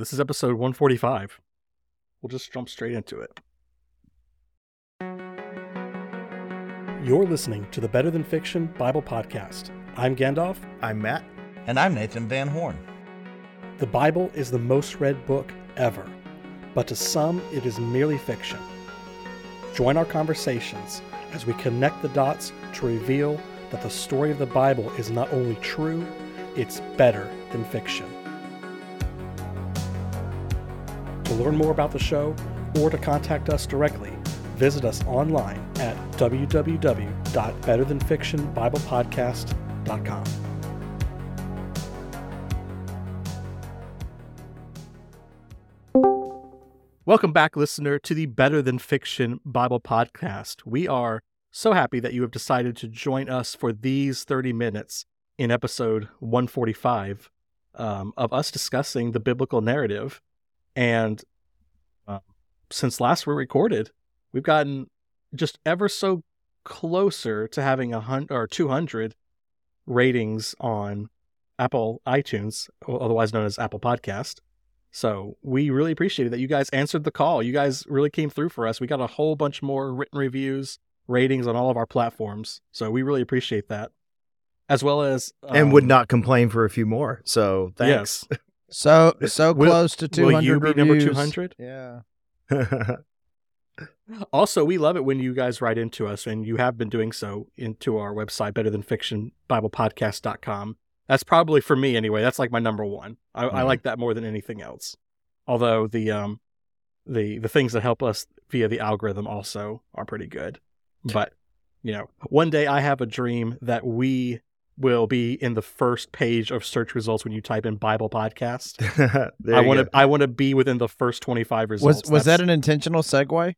This is episode 145. We'll just jump straight into it. You're listening to the Better Than Fiction Bible Podcast. I'm Gandalf. I'm Matt. And I'm Nathan Van Horn. The Bible is the most read book ever, but to some it is merely fiction. Join our conversations as we connect the dots to reveal that the story of the Bible is not only true, it's better than fiction. To learn more about the show or to contact us directly, visit us online at www.betterthanfictionbiblepodcast.com. Welcome back, listener, to the Better Than Fiction Bible Podcast. We are so happy that you have decided to join us for these 30 minutes in episode 145 um, of us discussing the biblical narrative. And uh, since last we recorded, we've gotten just ever so closer to having a hundred or 200 ratings on Apple iTunes, otherwise known as Apple Podcast. So we really appreciated that you guys answered the call. You guys really came through for us. We got a whole bunch more written reviews, ratings on all of our platforms. So we really appreciate that. As well as um, and would not complain for a few more. So thanks. Yes. So so will, close to 200 Will you be reviews. number 200? Yeah. also, we love it when you guys write into us, and you have been doing so into our website, betterthanfictionbiblepodcast.com that's probably for me anyway. That's like my number one. I, mm-hmm. I, like that more than anything else. Although the um the the things that help us via the algorithm also are pretty good. But you know, one day I have a dream that we will be in the first page of search results when you type in Bible podcast. I want to I want to be within the first 25 results. Was was that an intentional segue?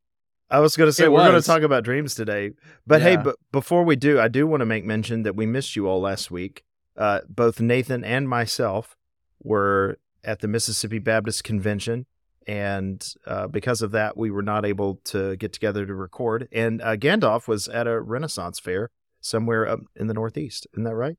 I was going to say it we're going to talk about dreams today. But yeah. hey, but before we do, I do want to make mention that we missed you all last week uh, both Nathan and myself were at the Mississippi Baptist Convention. And uh, because of that, we were not able to get together to record. And uh, Gandalf was at a Renaissance fair somewhere up in the Northeast. Isn't that right?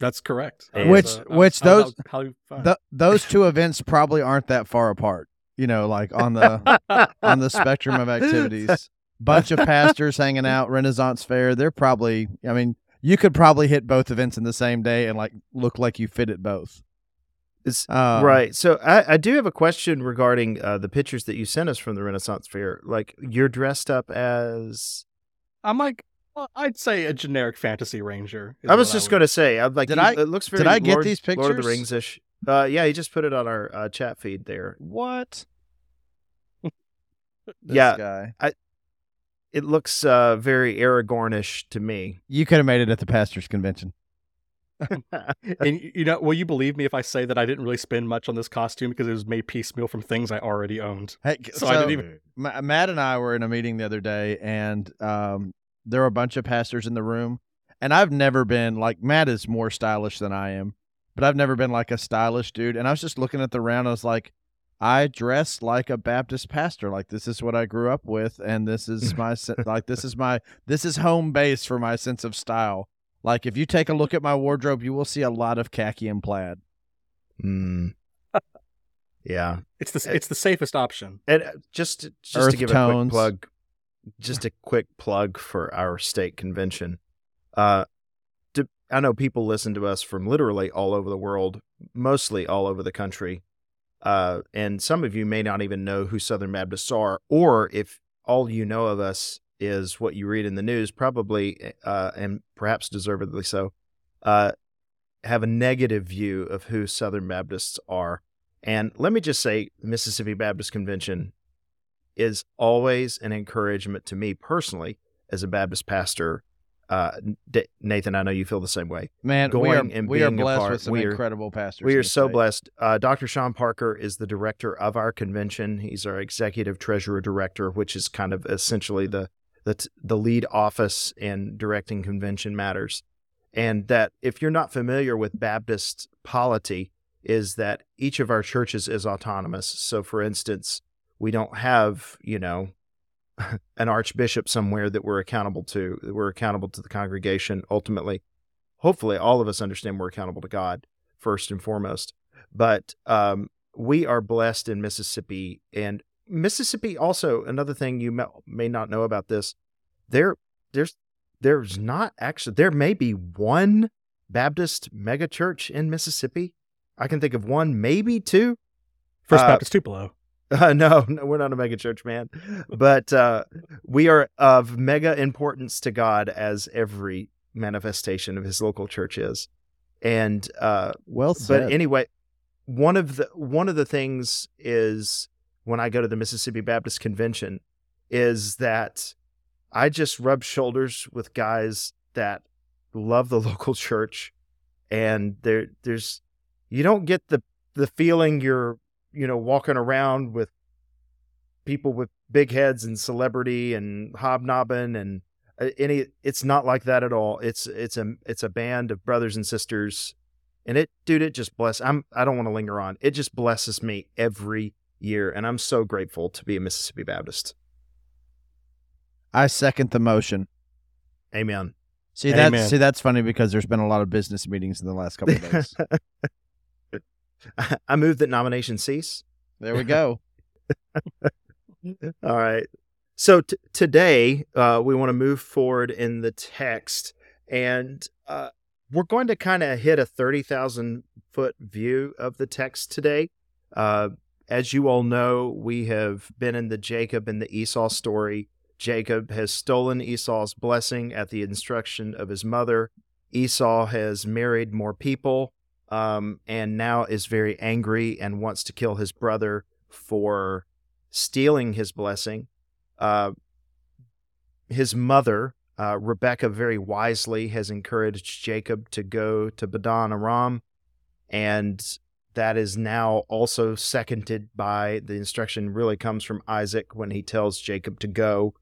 That's correct. And which, uh, which those, how, how those two events probably aren't that far apart. You know, like on the on the spectrum of activities. Bunch of pastors hanging out, Renaissance fair. They're probably, I mean, you could probably hit both events in the same day and like look like you fit at both. It's, um, right. So I, I do have a question regarding uh, the pictures that you sent us from the Renaissance Fair. Like you're dressed up as. I'm like, I'd say a generic fantasy ranger. I was just going to say, I'm like, did I? It looks very. Did I get Lord, these pictures? Lord of the Rings ish. Uh, yeah, he just put it on our uh, chat feed there. What? yeah, guy. I it looks uh, very Aragornish to me. You could have made it at the pastors' convention. and you know, will you believe me if I say that I didn't really spend much on this costume because it was made piecemeal from things I already owned. Hey, so, so I didn't even. Matt and I were in a meeting the other day, and um, there were a bunch of pastors in the room, and I've never been like Matt is more stylish than I am, but I've never been like a stylish dude. And I was just looking at the round, I was like, I dress like a Baptist pastor. Like this is what I grew up with, and this is my like this is my this is home base for my sense of style. Like if you take a look at my wardrobe, you will see a lot of khaki and plaid. Hmm. yeah, it's the it's the safest option. And uh, just just Earth to give tones. a quick plug, just a quick plug for our state convention. Uh, to, I know people listen to us from literally all over the world, mostly all over the country. Uh, and some of you may not even know who Southern Baptists are, or if all you know of us is what you read in the news, probably, uh, and perhaps deservedly so, uh, have a negative view of who Southern Baptists are. And let me just say, Mississippi Baptist Convention is always an encouragement to me personally as a Baptist pastor uh, D- Nathan, I know you feel the same way. Man, going we are, and we are blessed part, with some are, incredible pastors. We are so state. blessed. Uh, Dr. Shawn Parker is the director of our convention. He's our executive treasurer director, which is kind of essentially the the, the lead office in directing convention matters. And that if you're not familiar with Baptist polity, is that each of our churches is autonomous. So, for instance, we don't have you know an archbishop somewhere that we're accountable to. We're accountable to the congregation ultimately. Hopefully, all of us understand we're accountable to God first and foremost. But um, we are blessed in Mississippi, and Mississippi also another thing you may, may not know about this. There, there's there's not actually there may be one Baptist megachurch in Mississippi. I can think of one, maybe two. First Uh, Baptist Tupelo. Uh, no, no, we're not a mega church, man. But uh, we are of mega importance to God as every manifestation of His local church is. And uh, Well said. but anyway, one of the one of the things is when I go to the Mississippi Baptist Convention is that I just rub shoulders with guys that love the local church, and there there's you don't get the the feeling you're you know walking around with people with big heads and celebrity and hobnobbing and uh, any it's not like that at all it's it's a it's a band of brothers and sisters and it dude it just bless i'm i don't want to linger on it just blesses me every year and i'm so grateful to be a mississippi baptist I second the motion. amen See that's Amen. see that's funny because there's been a lot of business meetings in the last couple of days. i move that nomination cease there we go. All right. So t- today uh, we want to move forward in the text, and uh, we're going to kind of hit a thirty thousand foot view of the text today. Uh, as you all know, we have been in the Jacob and the Esau story. Jacob has stolen Esau's blessing at the instruction of his mother. Esau has married more people, um, and now is very angry and wants to kill his brother for stealing his blessing. Uh, his mother, uh, Rebecca, very wisely has encouraged Jacob to go to Padan Aram, and that is now also seconded by the instruction. Really comes from Isaac when he tells Jacob to go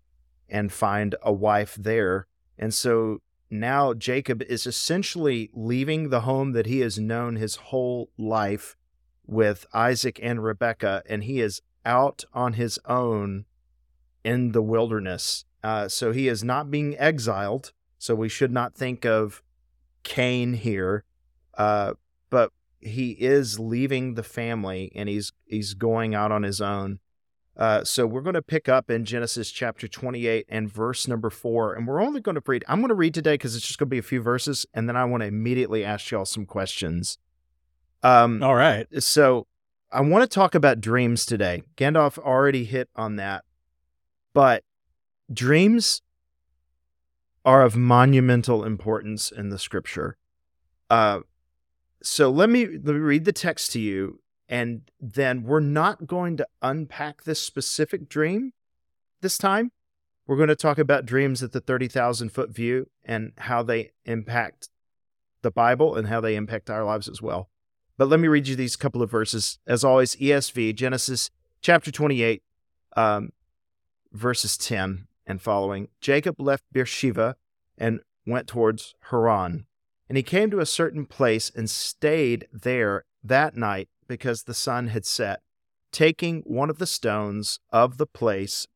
and find a wife there, and so now Jacob is essentially leaving the home that he has known his whole life with Isaac and Rebecca, and he is out on his own in the wilderness. Uh, so he is not being exiled. So we should not think of Cain here, uh, but he is leaving the family and he's he's going out on his own. Uh, so we're going to pick up in Genesis chapter 28 and verse number four, and we're only going to read. I'm going to read today because it's just going to be a few verses, and then I want to immediately ask y'all some questions. Um, All right. so I want to talk about dreams today. Gandalf already hit on that, but dreams are of monumental importance in the scripture. Uh, so let me, let me read the text to you, and then we're not going to unpack this specific dream this time. We're going to talk about dreams at the 30,000 foot view and how they impact the Bible and how they impact our lives as well. But let me read you these couple of verses. As always, ESV, Genesis chapter 28, um, verses 10 and following. Jacob left Beersheba and went towards Haran. And he came to a certain place and stayed there that night because the sun had set. Taking one of the stones of the place,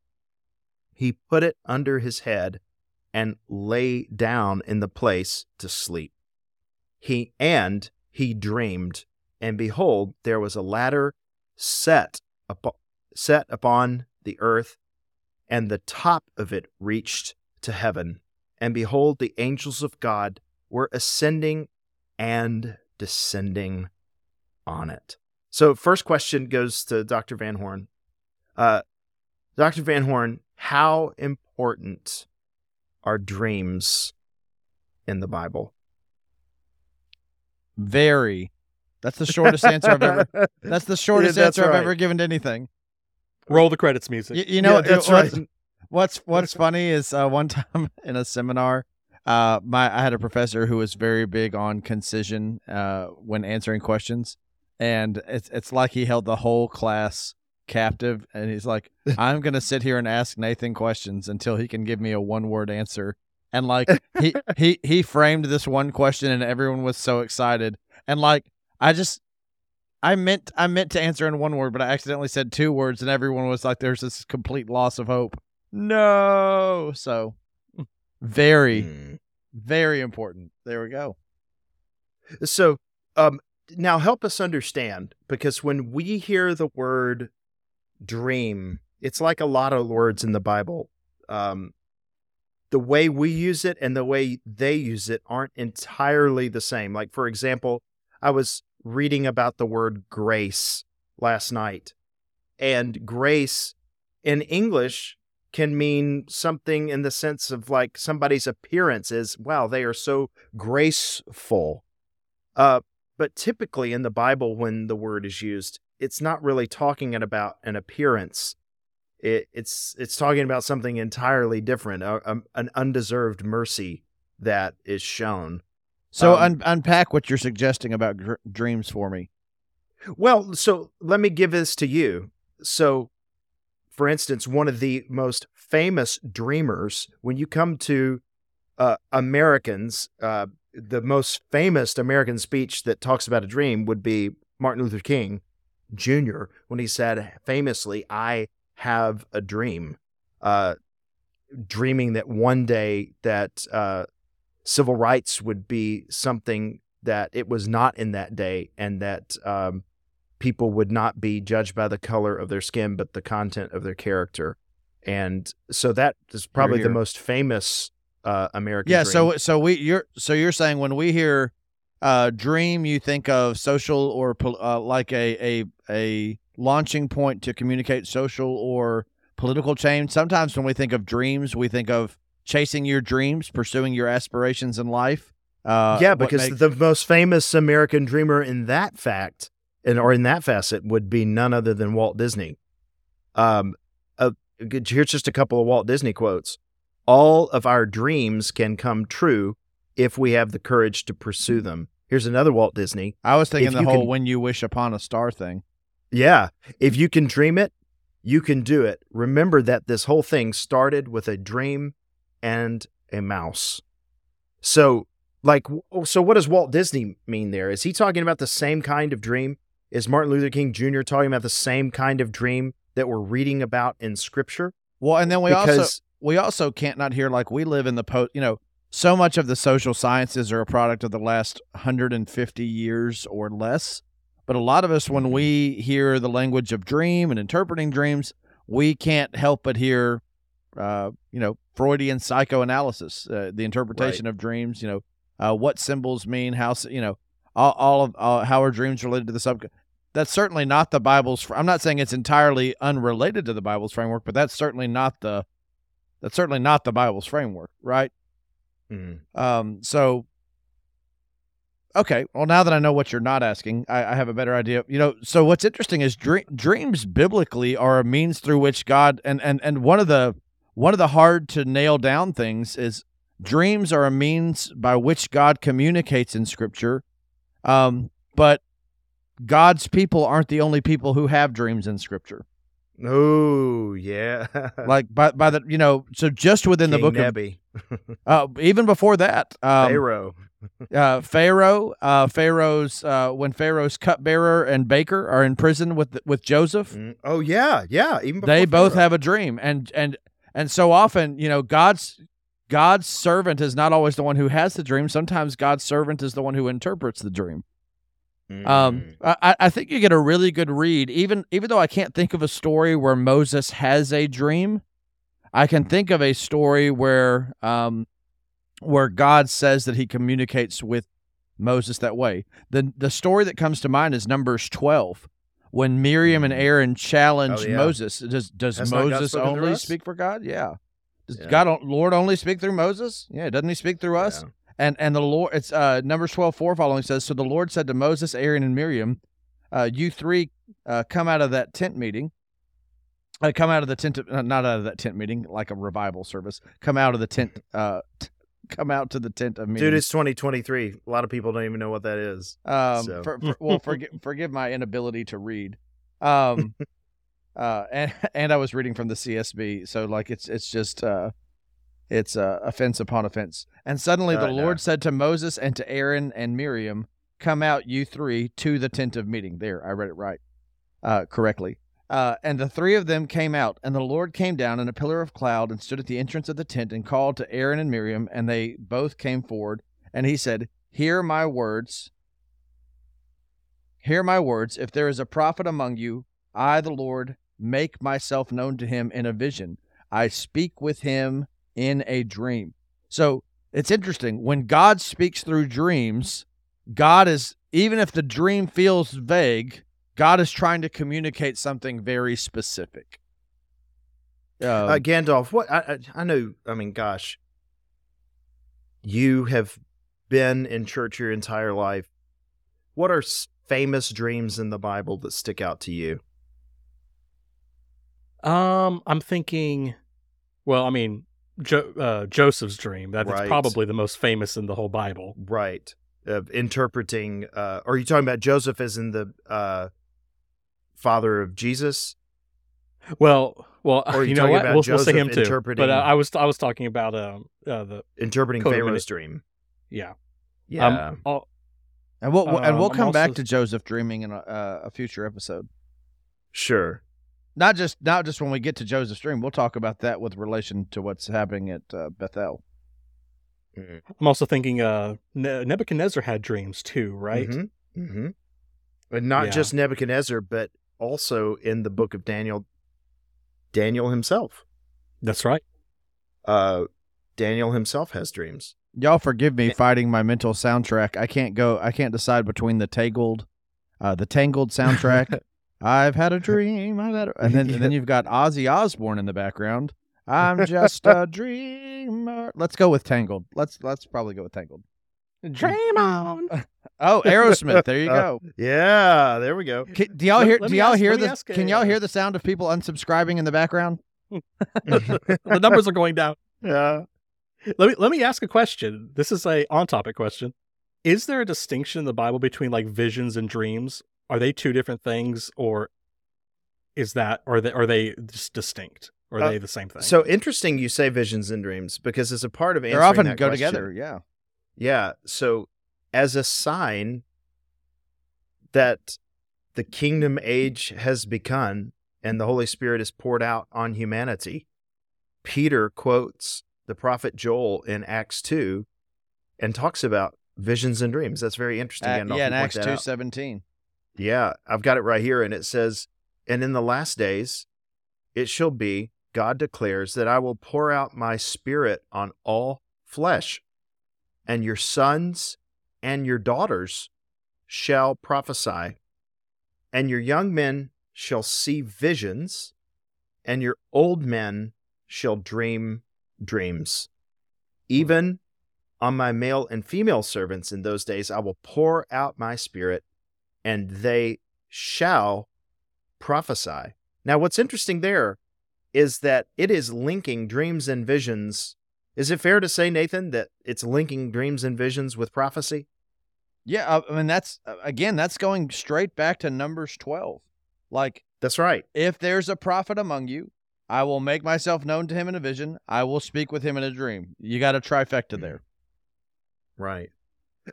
he put it under his head and lay down in the place to sleep. He and he dreamed, and behold, there was a ladder set upo- set upon the earth, and the top of it reached to heaven. And behold, the angels of God were ascending and descending on it. So, first question goes to Dr. Van Horn. Uh, Dr. Van Horn, how important are dreams in the Bible? Very. That's the shortest answer I've ever. That's the shortest Yeah, that's answer I've ever given to anything. Roll the credits music. You, you know, Yeah, that's it- what's, right. What's What's funny is uh, one time in a seminar, uh, my I had a professor who was very big on concision uh, when answering questions, and it's it's like he held the whole class captive, and he's like, "I'm gonna sit here and ask Nathan questions until he can give me a one word answer." And like he he he framed this one question, and everyone was so excited, and like I just I meant I meant to answer in one word, but I accidentally said two words, and everyone was like, "There's this complete loss of hope." No, so very Hmm. very important. There we go. So, um, now help us understand because when we hear the word dream, it's like a lot of words in the Bible. Um, the way we use it and the way they use it aren't entirely the same. Like, for example, I was reading about the word grace last night, and grace in English can mean something in the sense of like somebody's appearance is, wow, they are so graceful. Uh, but typically in the Bible, when the word is used, it's not really talking about an appearance. It, it's it's talking about something entirely different, a, a, an undeserved mercy that is shown. So Um, un- unpack what you're suggesting about dr- dreams for me. Well, so let me give this to you. So, for instance, one of the most famous dreamers, when you come to uh, Americans, uh, the most famous American speech that talks about a dream would be Martin Luther King Jr., when he said famously, I have a dream, uh, dreaming that one day that uh, civil rights would be something that it was not in that day and that um, people would not be judged by the color of their skin but the content of their character and so that is probably the here. most famous uh, american Yeah, dream. so so we you're so you're saying when we hear uh dream you think of social or uh, like a a a launching point to communicate social or political change. Sometimes when we think of dreams, we think of chasing your dreams, pursuing your aspirations in life. Uh yeah because makes- the most famous american dreamer in that fact and or in that facet would be none other than walt disney um uh, here's just a couple of walt disney quotes all of our dreams can come true if we have the courage to pursue them here's another walt disney I was thinking if the whole can- when you wish upon a star thing. Yeah. If you can dream it, you can do it. Remember that this whole thing started with a dream and a mouse. So, like, oh, so what does Walt Disney mean there? Is he talking about the same kind of dream? Is Martin Luther King Jr. talking about the same kind of dream that we're reading about in Scripture? Well, and then we also because we also can't not hear like we live in the post you know so much of the social sciences are a product of the last 150 years or less. But a lot of us when we hear the language of dream and interpreting dreams we can't help but hear uh, you know freudian psychoanalysis uh, the interpretation of dreams you know uh, what symbols mean how you know all, all of uh, how are dreams related to the sub that's certainly not the bible's fr- i'm not saying it's entirely unrelated to the bible's framework but that's certainly not the that's certainly not the Bible's framework, right? Mhm. Um, so, okay. Well, now that I know what you're not asking, I, I have a better idea. You know, so what's interesting is dream, dreams biblically are a means through which God and and and one of the one of the hard to nail down things is dreams are a means by which God communicates in Scripture. Um, but God's people aren't the only people who have dreams in Scripture. Oh yeah, Like by by the you know, so just within the King book of Nebi, uh, even before that, um, Pharaoh. uh, Pharaoh, uh, Pharaoh's uh, when Pharaoh's cupbearer and baker are in prison with with Joseph, Mm, Oh yeah, yeah. Even they both Pharaoh. have a dream, and and and so often, you know, God's God's servant is not always the one who has the dream. Sometimes God's servant is the one who interprets the dream. Um, Mm. I, I think you get a really good read, even even though I can't think of a story where Moses has a dream. I can think of a story where um, where God says that He communicates with Moses that way. the The story that comes to mind is Numbers twelve, when Miriam and Mhm. Aaron challenge Oh, yeah. Moses. Does does God Moses only speak for God? Yeah. Does Yeah. God Lord only speak through Moses? Yeah, doesn't He speak through us? Yeah. And and the Lord, it's uh Numbers twelve four following says, so the Lord said to Moses, Aaron, and Miriam, uh, you three uh, come out of that tent meeting. Uh, come out of the tent, of, uh, not out of that tent meeting, like a revival service. Come out of the tent. Uh, t- come out to the tent of meeting. Dude, it's 2023. A lot of people don't even know what that is. Um, So. for, for, well, forgive forgive my inability to read. Um, uh, and and I was reading from the CSB, so like it's it's just uh, it's uh, offense upon offense. And suddenly the. Lord said to Moses and to Aaron and Miriam, "Come out, you three, to the tent of meeting." There, I read it right, uh, correctly. Uh, and the three of them came out, and the Lord came down in a pillar of cloud and stood at the entrance of the tent and called to Aaron and Miriam, and they both came forward. And he said, "Hear my words." Hear my words. If there is a prophet among you, I, the Lord, make myself known to him in a vision. I speak with him in a dream. So it's interesting. When God speaks through dreams, God is, even if the dream feels vague, God is trying to communicate something very specific. Um, uh, Gandalf, what I, I I know. I mean, gosh, you have been in church your entire life. What are s- famous dreams in the Bible that stick out to you? Um, I'm thinking. Well, I mean, jo- uh, Joseph's dream. That is Right. probably the most famous in the whole Bible. Right, of interpreting. Uh, are you talking about Joseph as in the uh, father of Jesus? Well, well, Or are you you know talking what? about We'll, we'll say Joseph him too. interpreting- But uh, I was I was talking about um uh, the Interpreting Pharaoh's dream. yeah Yeah. Um, and we'll and we'll um, I'm come back to Joseph dreaming in a, uh, a future episode. sure. Not just not just when we get to Joseph's dream. We'll talk about that with relation to what's happening at uh, Bethel. I'm also thinking uh ne- Nebuchadnezzar had dreams too, right? Mm-hmm. mm-hmm. And not Yeah. just Nebuchadnezzar, but also in the book of Daniel, Daniel himself. That's right. Uh, Daniel himself has dreams. Y'all forgive me fighting my mental soundtrack. I can't go. I can't decide between the Tangled, uh, the Tangled soundtrack. I've had a dream. I've had, a, and then and then you've got Ozzy Osbourne in the background. I'm just a dreamer. Let's go with Tangled. Let's let's probably go with Tangled. Dream on. Oh, Aerosmith. There you Uh, go. Yeah, there we go. Can, do y'all hear? let Do y'all ask- hear the? ask Can y'all uh, hear the sound of people unsubscribing in the background? the numbers are going down. yeah. Let me let me ask a question. This is a on topic question. Is there a distinction in the Bible between like visions and dreams? Are they two different things, or is that are they are they just distinct? Or are Uh, they the same thing? So interesting you say visions and dreams because as a part of answering They're often that go question- together. Yeah. Yeah. So, as a sign that the kingdom age has begun and the Holy Spirit is poured out on humanity, Peter quotes the prophet Joel in Acts 2 and talks about visions and dreams. That's very interesting. Uh, Gandalf, yeah, in Acts that two out. seventeen. Yeah, I've got it right here. And it says, And in the last days, it shall be, God declares, that I will pour out my spirit on all flesh, and your sons and your daughters shall prophesy, and your young men shall see visions, and your old men shall dream dreams. Even on my male and female servants in those days, I will pour out my spirit and they shall prophesy. Now, what's interesting there is that it is linking dreams and visions. Is it fair to say, Nathan, that it's linking dreams and visions with prophecy? Yeah, uh, I mean that's uh, again that's going straight back to Numbers twelve. Like That's right. if there's a prophet among you, I will make myself known to him in a vision. I will speak with him in a dream. You got a trifecta there. Right.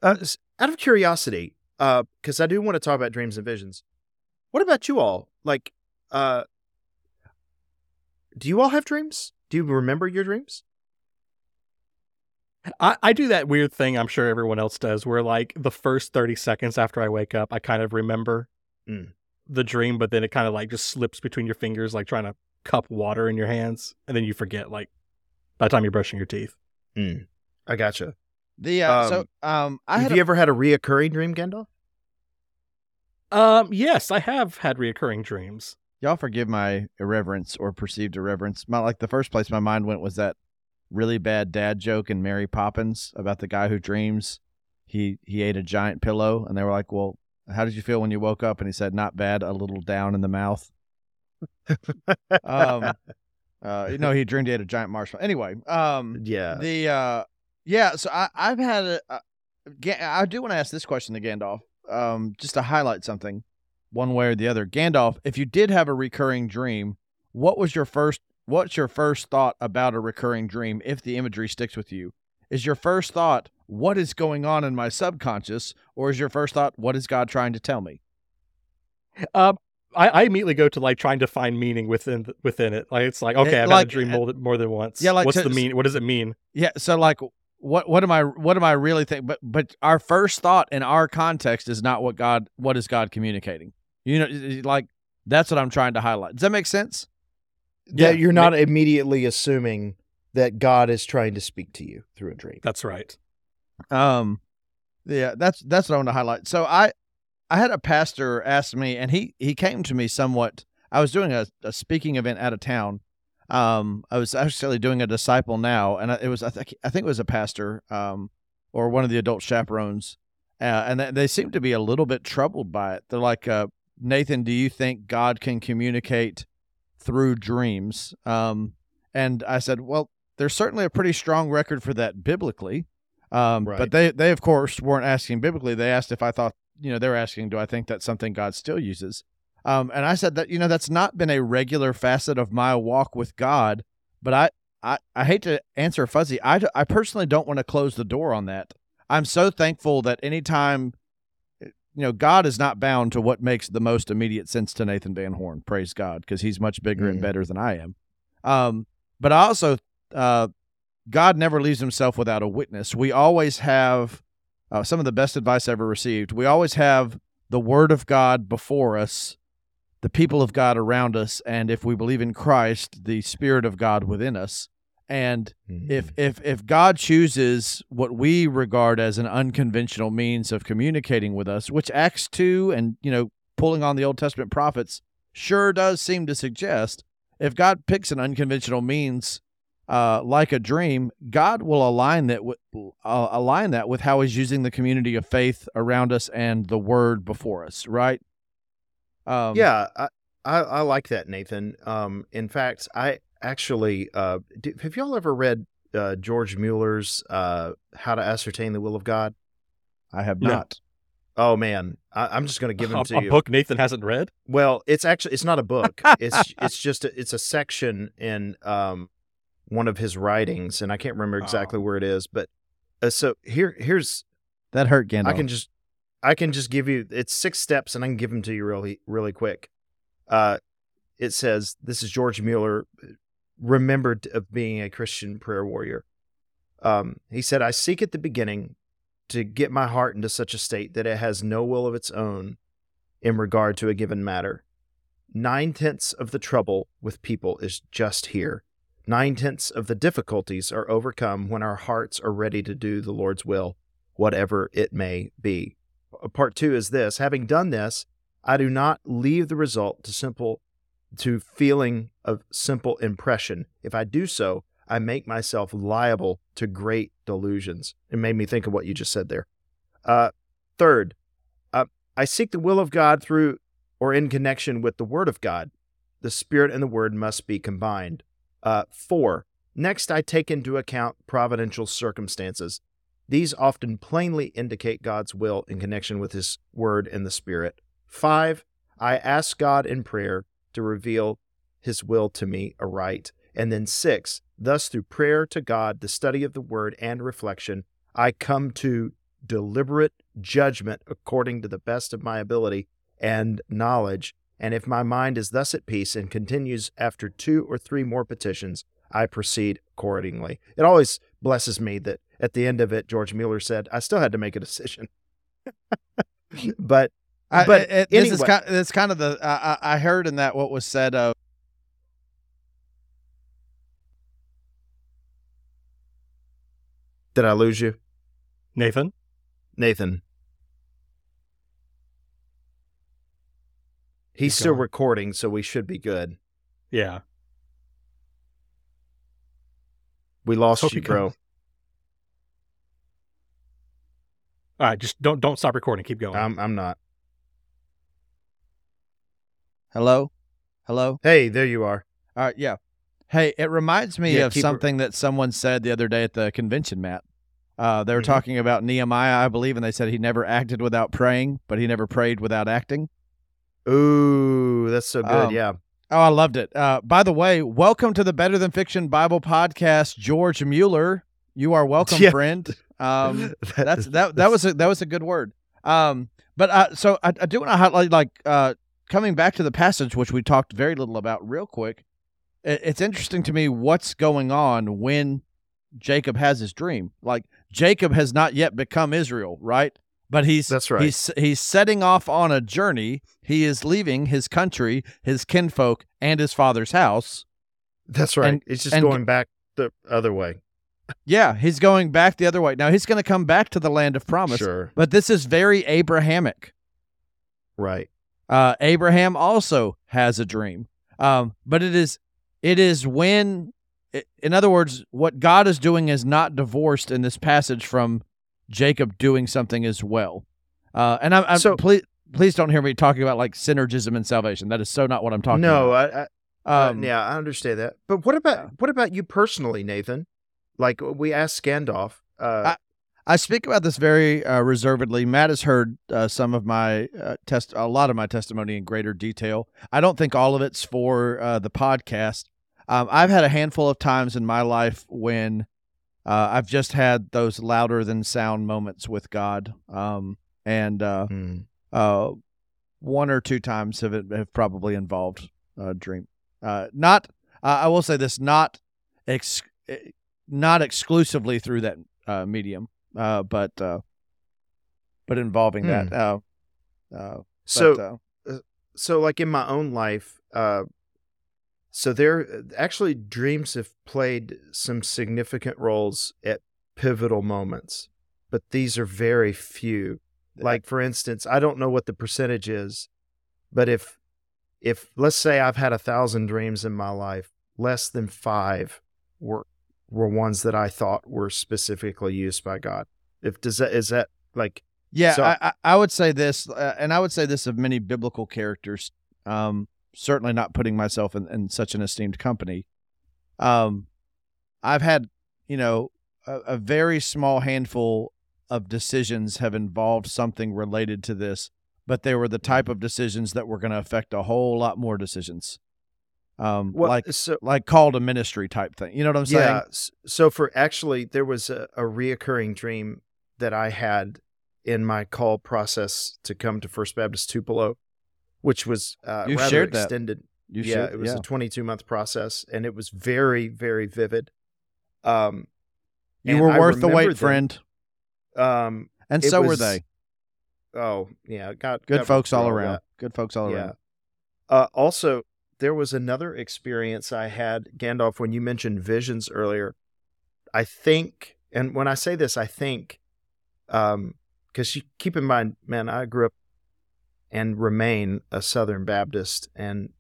Uh, out of curiosity, because I do want to talk about dreams and visions. What about you all? Like, uh, do you all have dreams? Do you remember your dreams? I, I do that weird thing I'm sure everyone else does where like the first 30 seconds after I wake up, I kind of remember Mm. the dream, but then it kind of like just slips between your fingers, like trying to cup water in your hands. And then you forget like by the time you're brushing your teeth. Mm. I gotcha. The uh, so um I have had you a, ever had a reoccurring dream, Gandalf? Um, yes, I have had reoccurring dreams. y'all forgive my irreverence or perceived irreverence. My like the first place my mind went was that really bad dad joke in Mary Poppins about the guy who dreams he he ate a giant pillow and they were like, "Well, how did you feel when you woke up?" and he said, "Not bad, a little down in the mouth." um uh you know he dreamed he had a giant marshmallow. Anyway, um yeah. the uh yeah so i i've had a, a i do want to ask this question to gandalf um just to highlight something one way or the other gandalf if you did have a recurring dream what was your first what's your first thought about a recurring dream if the imagery sticks with you is your first thought what is going on in my subconscious or is your first thought what is god trying to tell me Um, I, I immediately go to like trying to find meaning within within it. Like it's like okay, I've like, had a dream uh, more than, more than once. yeah, like what's to- the mean? What does it mean? yeah so like what what am I what am I really thinking? But but our first thought in our context is not what God what is God communicating. You know, like that's what I'm trying to highlight. Does that make sense? Yeah, you're not immediately assuming that God is trying to speak to you through a dream. That's right. Um, yeah, that's that's what I want to highlight. So I I had a pastor ask me, and he he came to me somewhat. I was doing a, a speaking event out of town. Um, I was actually doing a disciple now, and it was I think I think it was a pastor, um, or one of the adult chaperones, uh, and they, seemed to be a little bit troubled by it. They're like, uh, Nathan, do you think God can communicate through dreams? Um, and I said, well, there's certainly a pretty strong record for that biblically. Um, Right. But they, they of course weren't asking biblically. They asked if I thought, you know, they were asking, do I think that's something God still uses? Um, and I said that, you know, that's not been a regular facet of my walk with God. But I, I, I hate to answer fuzzy. I, I personally don't want to close the door on that. I'm so thankful that anytime, you know, God is not bound to what makes the most immediate sense to Nathan Van Horn. Praise God, because he's much bigger and Mm. better than I am. Um, but I also, uh, God never leaves himself without a witness. We always have uh, some of the best advice I ever received. We always have the Word of God before us, the people of God around us, and if we believe in Christ, the Spirit of God within us. And if if if God chooses what we regard as an unconventional means of communicating with us, which Acts two and you know pulling on the Old Testament prophets sure does seem to suggest, if God picks an unconventional means uh, like a dream, God will align that with uh, align that with how He's using the community of faith around us and the Word before us, right? Um, yeah, I, I I like that, Nathan. Um, in fact, I actually uh, do, have y'all ever read uh, George Mueller's uh, "How to Ascertain the Will of God"? I have No. not. Oh man, I, I'm just going to give them a, to a you. book Nathan hasn't read. Well, it's actually it's not a book. it's it's just a, it's a section in um one of his writings, and I can't remember exactly where it is. But uh, so here here's That hurt Gandalf. I can just I can just give you it's six steps, and I can give them to you really really quick. Uh, it says this is George Mueller, remembered of being a Christian prayer warrior. Um, he said, "I seek at the beginning to get my heart into such a state that it has no will of its own in regard to a given matter. Nine tenths of the trouble with people is just here. Nine tenths of the difficulties are overcome when our hearts are ready to do the Lord's will, whatever it may be. Uh, Part two is this having done this, I do not leave the result to simple to feeling of simple impression. If I do so, I make myself liable to great delusions. It made me think of what you just said there. Uh, third, uh, I seek the will of God through or in connection with the Word of God. The Spirit and the Word must be combined. Uh, four, next, I take into account providential circumstances. These often plainly indicate God's will in connection with His Word and the Spirit. Five, I ask God in prayer to reveal His will to me aright. And then six, thus through prayer to God, the study of the Word, and reflection, I come to deliberate judgment according to the best of my ability and knowledge. And if my mind is thus at peace and continues after two or three more petitions, I proceed accordingly. It always blesses me that at the end of it, George Mueller said, I still had to make a decision. but I, But it, it- this is anyway. kind. It's kind of the. I, I I heard in that what was said of. did I lose you? Nathan, Nathan. He's Keep still going. recording, so we should be good. yeah, We lost Hope you, bro. comes. All right. Just don't don't stop recording. Keep going. I'm I'm not. Hello, hello. Hey, there you are. All right, yeah. Hey, it reminds me Yeah, of keep it- something that someone said the other day at the convention, Matt. Uh, they were Mhm. talking about Nehemiah, I believe, and they said he never acted without praying, but he never prayed without acting. Ooh, that's so good. Um, yeah. Oh, I loved it. Uh, by the way, welcome to the Better Than Fiction Bible Podcast, George Mueller. You are welcome, Yeah. friend. Um, That- that's that. That was a that was a good word. Um, but uh, so I, I do want to highlight like uh, coming back to the passage, which we talked very little about, real quick. It, it's interesting to me what's going on when Jacob has his dream. Like Jacob has not yet become Israel, right? But he's That's right. He's he's setting off on a journey. He is leaving his country, his kinfolk, and his father's house. That's right. And- it's just and- going back the other way. Yeah, he's going back the other way. Now he's going to come back to the land of promise. Sure. But this is very Abrahamic. Right. Uh, Abraham also has a dream, um, but it is it is when, i- in other words, what God is doing is not divorced in this passage from Jacob doing something as well. Uh, and I'm, I'm So- please please don't hear me talking about like synergism and salvation. That is so not what I'm talking no, about. I, I uh, Um, yeah, I understand that. But what about what about you personally, Nathan? Like we asked Gandalf. Uh, I speak about this very uh, reservedly. Matt has heard uh, some of my uh, test, a lot of my testimony in greater detail. I don't think all of it's for uh, the podcast. Um, I've had a handful of times in my life when uh, I've just had those louder than sound moments with God, um, and uh, uh, one or two times have it have probably involved uh, dream. Uh, not, uh, I will say this, not, ex- eh, not exclusively through that uh, medium, uh, but uh, but involving that. Uh, uh, so but, uh, so like in my own life uh so there actually dreams have played some significant roles at pivotal moments but these are very few like for instance i don't know what the percentage is but if if let's say i've had a thousand dreams in my life less than five were were ones that i thought were specifically used by god if does that is that like yeah, so- I, I, would say this, uh, and I would say this of many biblical characters. Um, certainly not putting myself in, in such an esteemed company. Um, I've had, you know, a, a very small handful of decisions have involved something related to this, but they were the type of decisions that were going to affect a whole lot more decisions. Um, what like so like call to ministry type thing. You know what I'm saying? Yeah. So for actually, there was a, a reoccurring dream that I had in my call process to come to First Baptist Tupelo, which was uh, You rather shared that. extended. You yeah, it was yeah. a 22 month process, and it was very, very vivid. Um, you were worth the wait, friend, um, and so were they. oh yeah, got Good got folks all all around. that. Good folks all yeah. around. Uh, also, there was another experience I had, Gandalf, when you mentioned visions earlier. I think, and when I say this, I think, um, because you keep in mind, man, I grew up and remain a Southern Baptist, and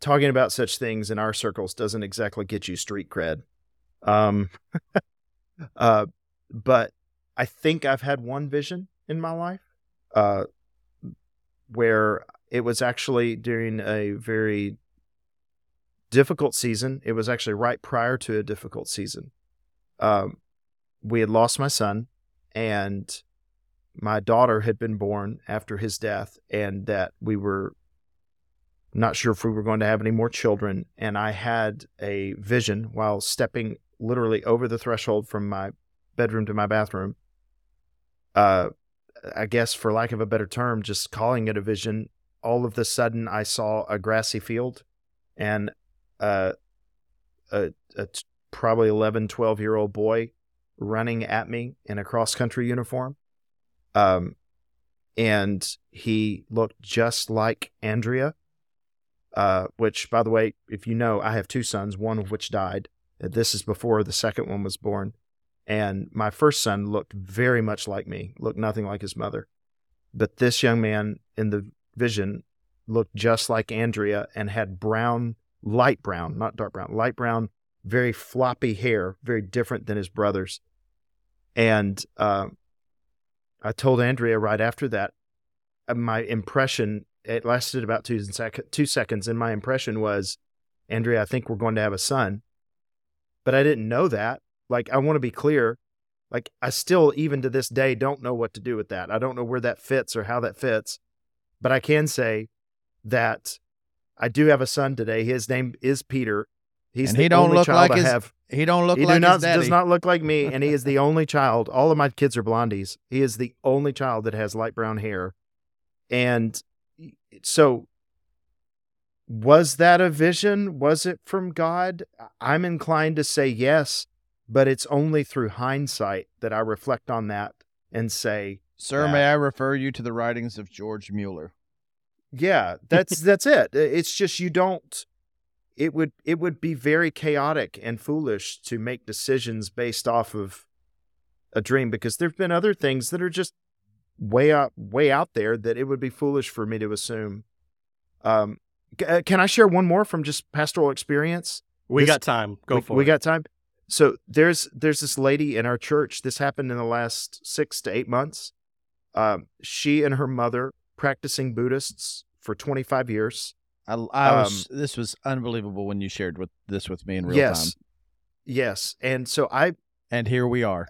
talking about such things in our circles doesn't exactly get you street cred. Um, uh, but I think I've had one vision in my life, uh, where it was actually during a very difficult season. It was actually right prior to a difficult season. Um, we had lost my son, and my daughter had been born after his death, and that we were not sure if we were going to have any more children. And I had a vision while stepping literally over the threshold from my bedroom to my bathroom. Uh, I guess, for lack of a better term, just calling it a vision, all of the sudden I saw a grassy field and uh, a, probably 11, 12 year old boy running at me in a cross country uniform. Um, and he looked just like Andrea, uh, which, by the way, if you know, I have two sons, one of which died. This is before the second one was born. And my first son looked very much like me, looked nothing like his mother. But this young man in the vision looked just like Andrea and had brown, light brown, not dark brown, light brown, very floppy hair, very different than his brother's. And uh, I told Andrea right after that, uh, my impression, it lasted about two, sec- two seconds, and my impression was, Andrea, I think we're going to have a son. But I didn't know that. Like, I want to be clear. Like, I still, even to this day, don't know what to do with that. I don't know where that fits or how that fits. But I can say that I do have a son today. His name is Peter. He's And the he don't only look child like I his have. He don't look he like do not, does not look like me, and he is the only child. All of my kids are blondies. He is the only child that has light brown hair, and so was that a vision? Was it from God? I'm inclined to say yes, but it's only through hindsight that I reflect on that and say, Sir, that- may I refer you to the writings of George Mueller? yeah, that's that's it. It's just you don't it would it would be very chaotic and foolish to make decisions based off of a dream because there've been other things that are just way out way out there that it would be foolish for me to assume. Um uh, can I share one more from just pastoral experience? We This- got time. Go we, for we it. We got time. So there's there's this lady in our church. This happened in the last six to eight months. Um, she and her mother practicing Buddhists for 25 years. I, I was. This was unbelievable when you shared with this with me in real yes, time. yes. And so I, And here we are.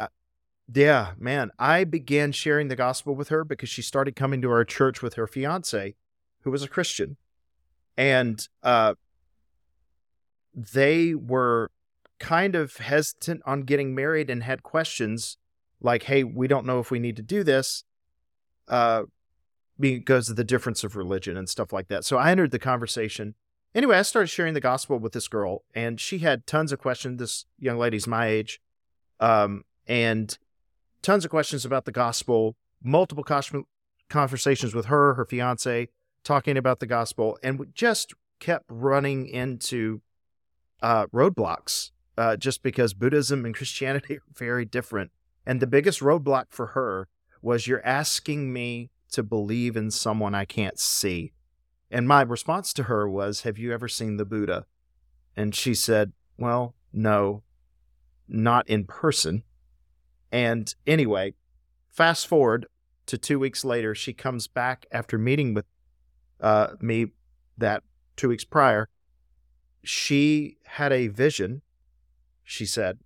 yeah, man, I began sharing the gospel with her because she started coming to our church with her fiance, who was a Christian, and uh, they were kind of hesitant on getting married and had questions like, "Hey, we don't know if we need to do this," uh, because of the difference of religion and stuff like that. So I entered the conversation. Anyway, I started sharing the gospel with this girl, and she had tons of questions. This young lady's my age, um, and tons of questions about the gospel. Multiple conversations with her, her fiance, talking about the gospel, and we just kept running into uh, roadblocks uh, just because Buddhism and Christianity are very different. And the biggest roadblock for her was you're asking me to believe in someone I can't see. And my response to her was, Have you ever seen the Buddha? And she said, Well, no, not in person. And anyway, fast forward to two weeks later, she comes back after meeting with uh, me that two weeks prior. She had a vision, she said,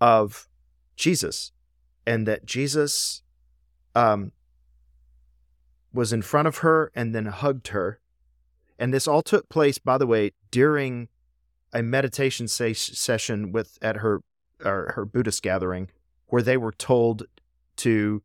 of Jesus, and that Jesus um, was in front of her and then hugged her. And this all took place, by the way, during a meditation se- session with at her or her Buddhist gathering, where they were told to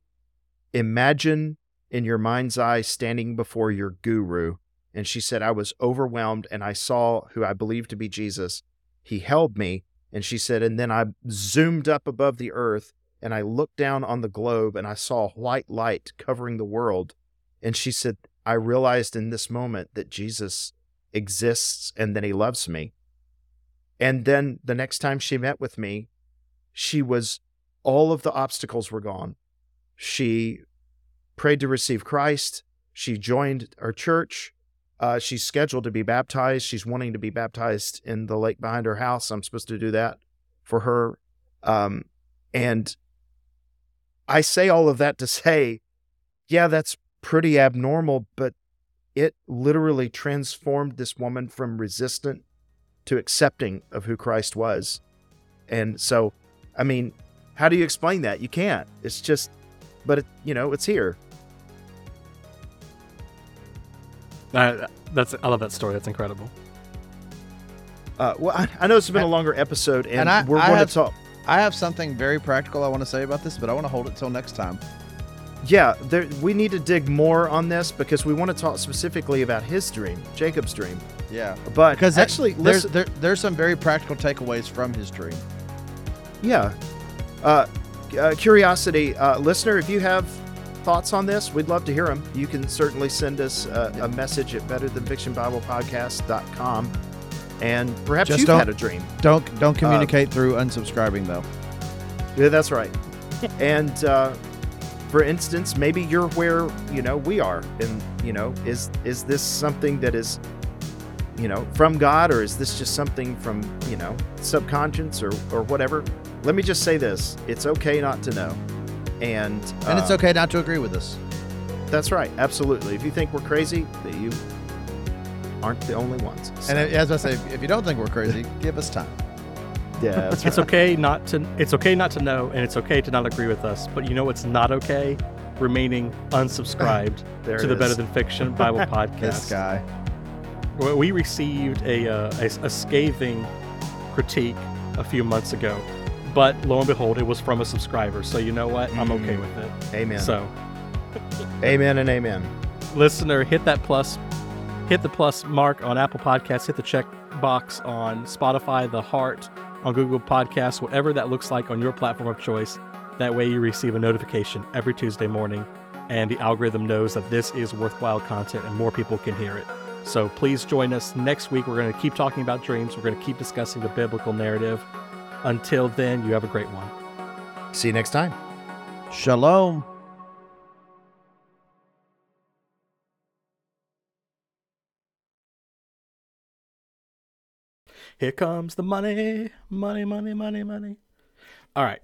imagine in your mind's eye standing before your guru. And she said, I was overwhelmed and I saw who I believed to be Jesus. He held me. And she said, and then I zoomed up above the earth and I looked down on the globe and I saw white light covering the world. And she said, I realized in this moment that Jesus exists and that he loves me. And then the next time she met with me, she was, all of the obstacles were gone. She prayed to receive Christ. She joined our church. Uh, she's scheduled to be baptized. She's wanting to be baptized in the lake behind her house. I'm supposed to do that for her. Um, and I say all of that to say, yeah, that's pretty abnormal, but it literally transformed this woman from resistant to accepting of who Christ was. And so, I mean, how do you explain that? You can't. It's just, but it, you know, it's here. Uh, that's I love that story. That's incredible. Uh, well, I, I know it's been a longer episode, and, And I- we're I going have- to talk. I have something very practical I want to say about this, but I want to hold it till next time. Yeah, there, we need to dig more on this because we want to talk specifically about his dream, Jacob's dream. Yeah. But Because actually, there's there, there's some very practical takeaways from his dream. yeah. Uh, uh, curiosity, uh, listener, if you have thoughts on this, we'd love to hear them. You can certainly send us uh, a message at betterthanfictionbiblepodcast.com. And perhaps Just you've had a dream. Don't don't communicate through unsubscribing though. Yeah, that's right. and uh, for instance, maybe you're where you know we are, and you know, is is this something that is, you know, from God, or is this just something from you know subconscious or or whatever? Let me just say this: it's okay not to know, and And it's uh, okay not to agree with us. That's right, absolutely. If you think we're crazy, that you aren't the only ones. So, And as I say, if you don't think we're crazy, give us time. yeah, that's It's okay not to it's okay not to know, and it's okay to not agree with us. But you know what's not okay? Remaining unsubscribed to the is. Better Than Fiction Bible podcast. This podcast. guy. Well, We received a, uh, a a scathing critique a few months ago, but lo and behold, it was from a subscriber. So you know what? I'm okay Mm. with it. Amen. So, amen and amen. listener, hit that plus, hit the plus mark on Apple Podcasts. Hit the check box on Spotify, the heart on Google Podcasts, whatever that looks like on your platform of choice. That way, you receive a notification every Tuesday morning, and the algorithm knows that this is worthwhile content and more people can hear it. So please join us next week. We're going to keep talking about dreams. We're going to keep discussing the biblical narrative. Until then, you have a great one. See you next time. Shalom. Here comes the money, money, money, money, money. All right.